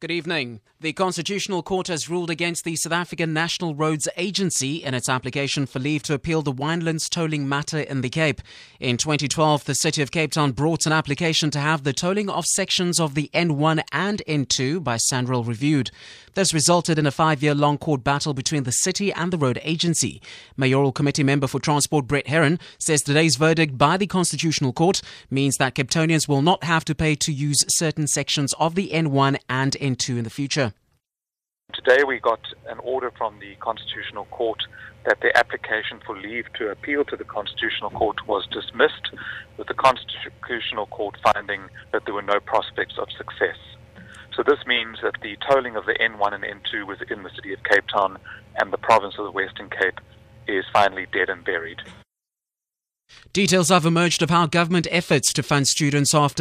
Good evening. The Constitutional Court has ruled against the South African National Roads Agency in its application for leave to appeal the Winelands tolling matter in the Cape. In 2012, the City of Cape Town brought an application to have the tolling of sections of the N1 and N2 by SANRAL reviewed. This resulted in a five year long court battle between the city and the road agency. Mayoral Committee member for Transport Brett Herron says today's verdict by the Constitutional Court means that Capetonians will not have to pay to use certain sections of the N1 and N2 in the future. Today we got an order from the Constitutional Court that the application for leave to appeal to the Constitutional Court was dismissed, with the Constitutional Court finding that there were no prospects of success. So this means that the tolling of the N1 and N2 within the city of Cape Town and the province of the Western Cape is finally dead and buried. Details have emerged of how government efforts to fund students after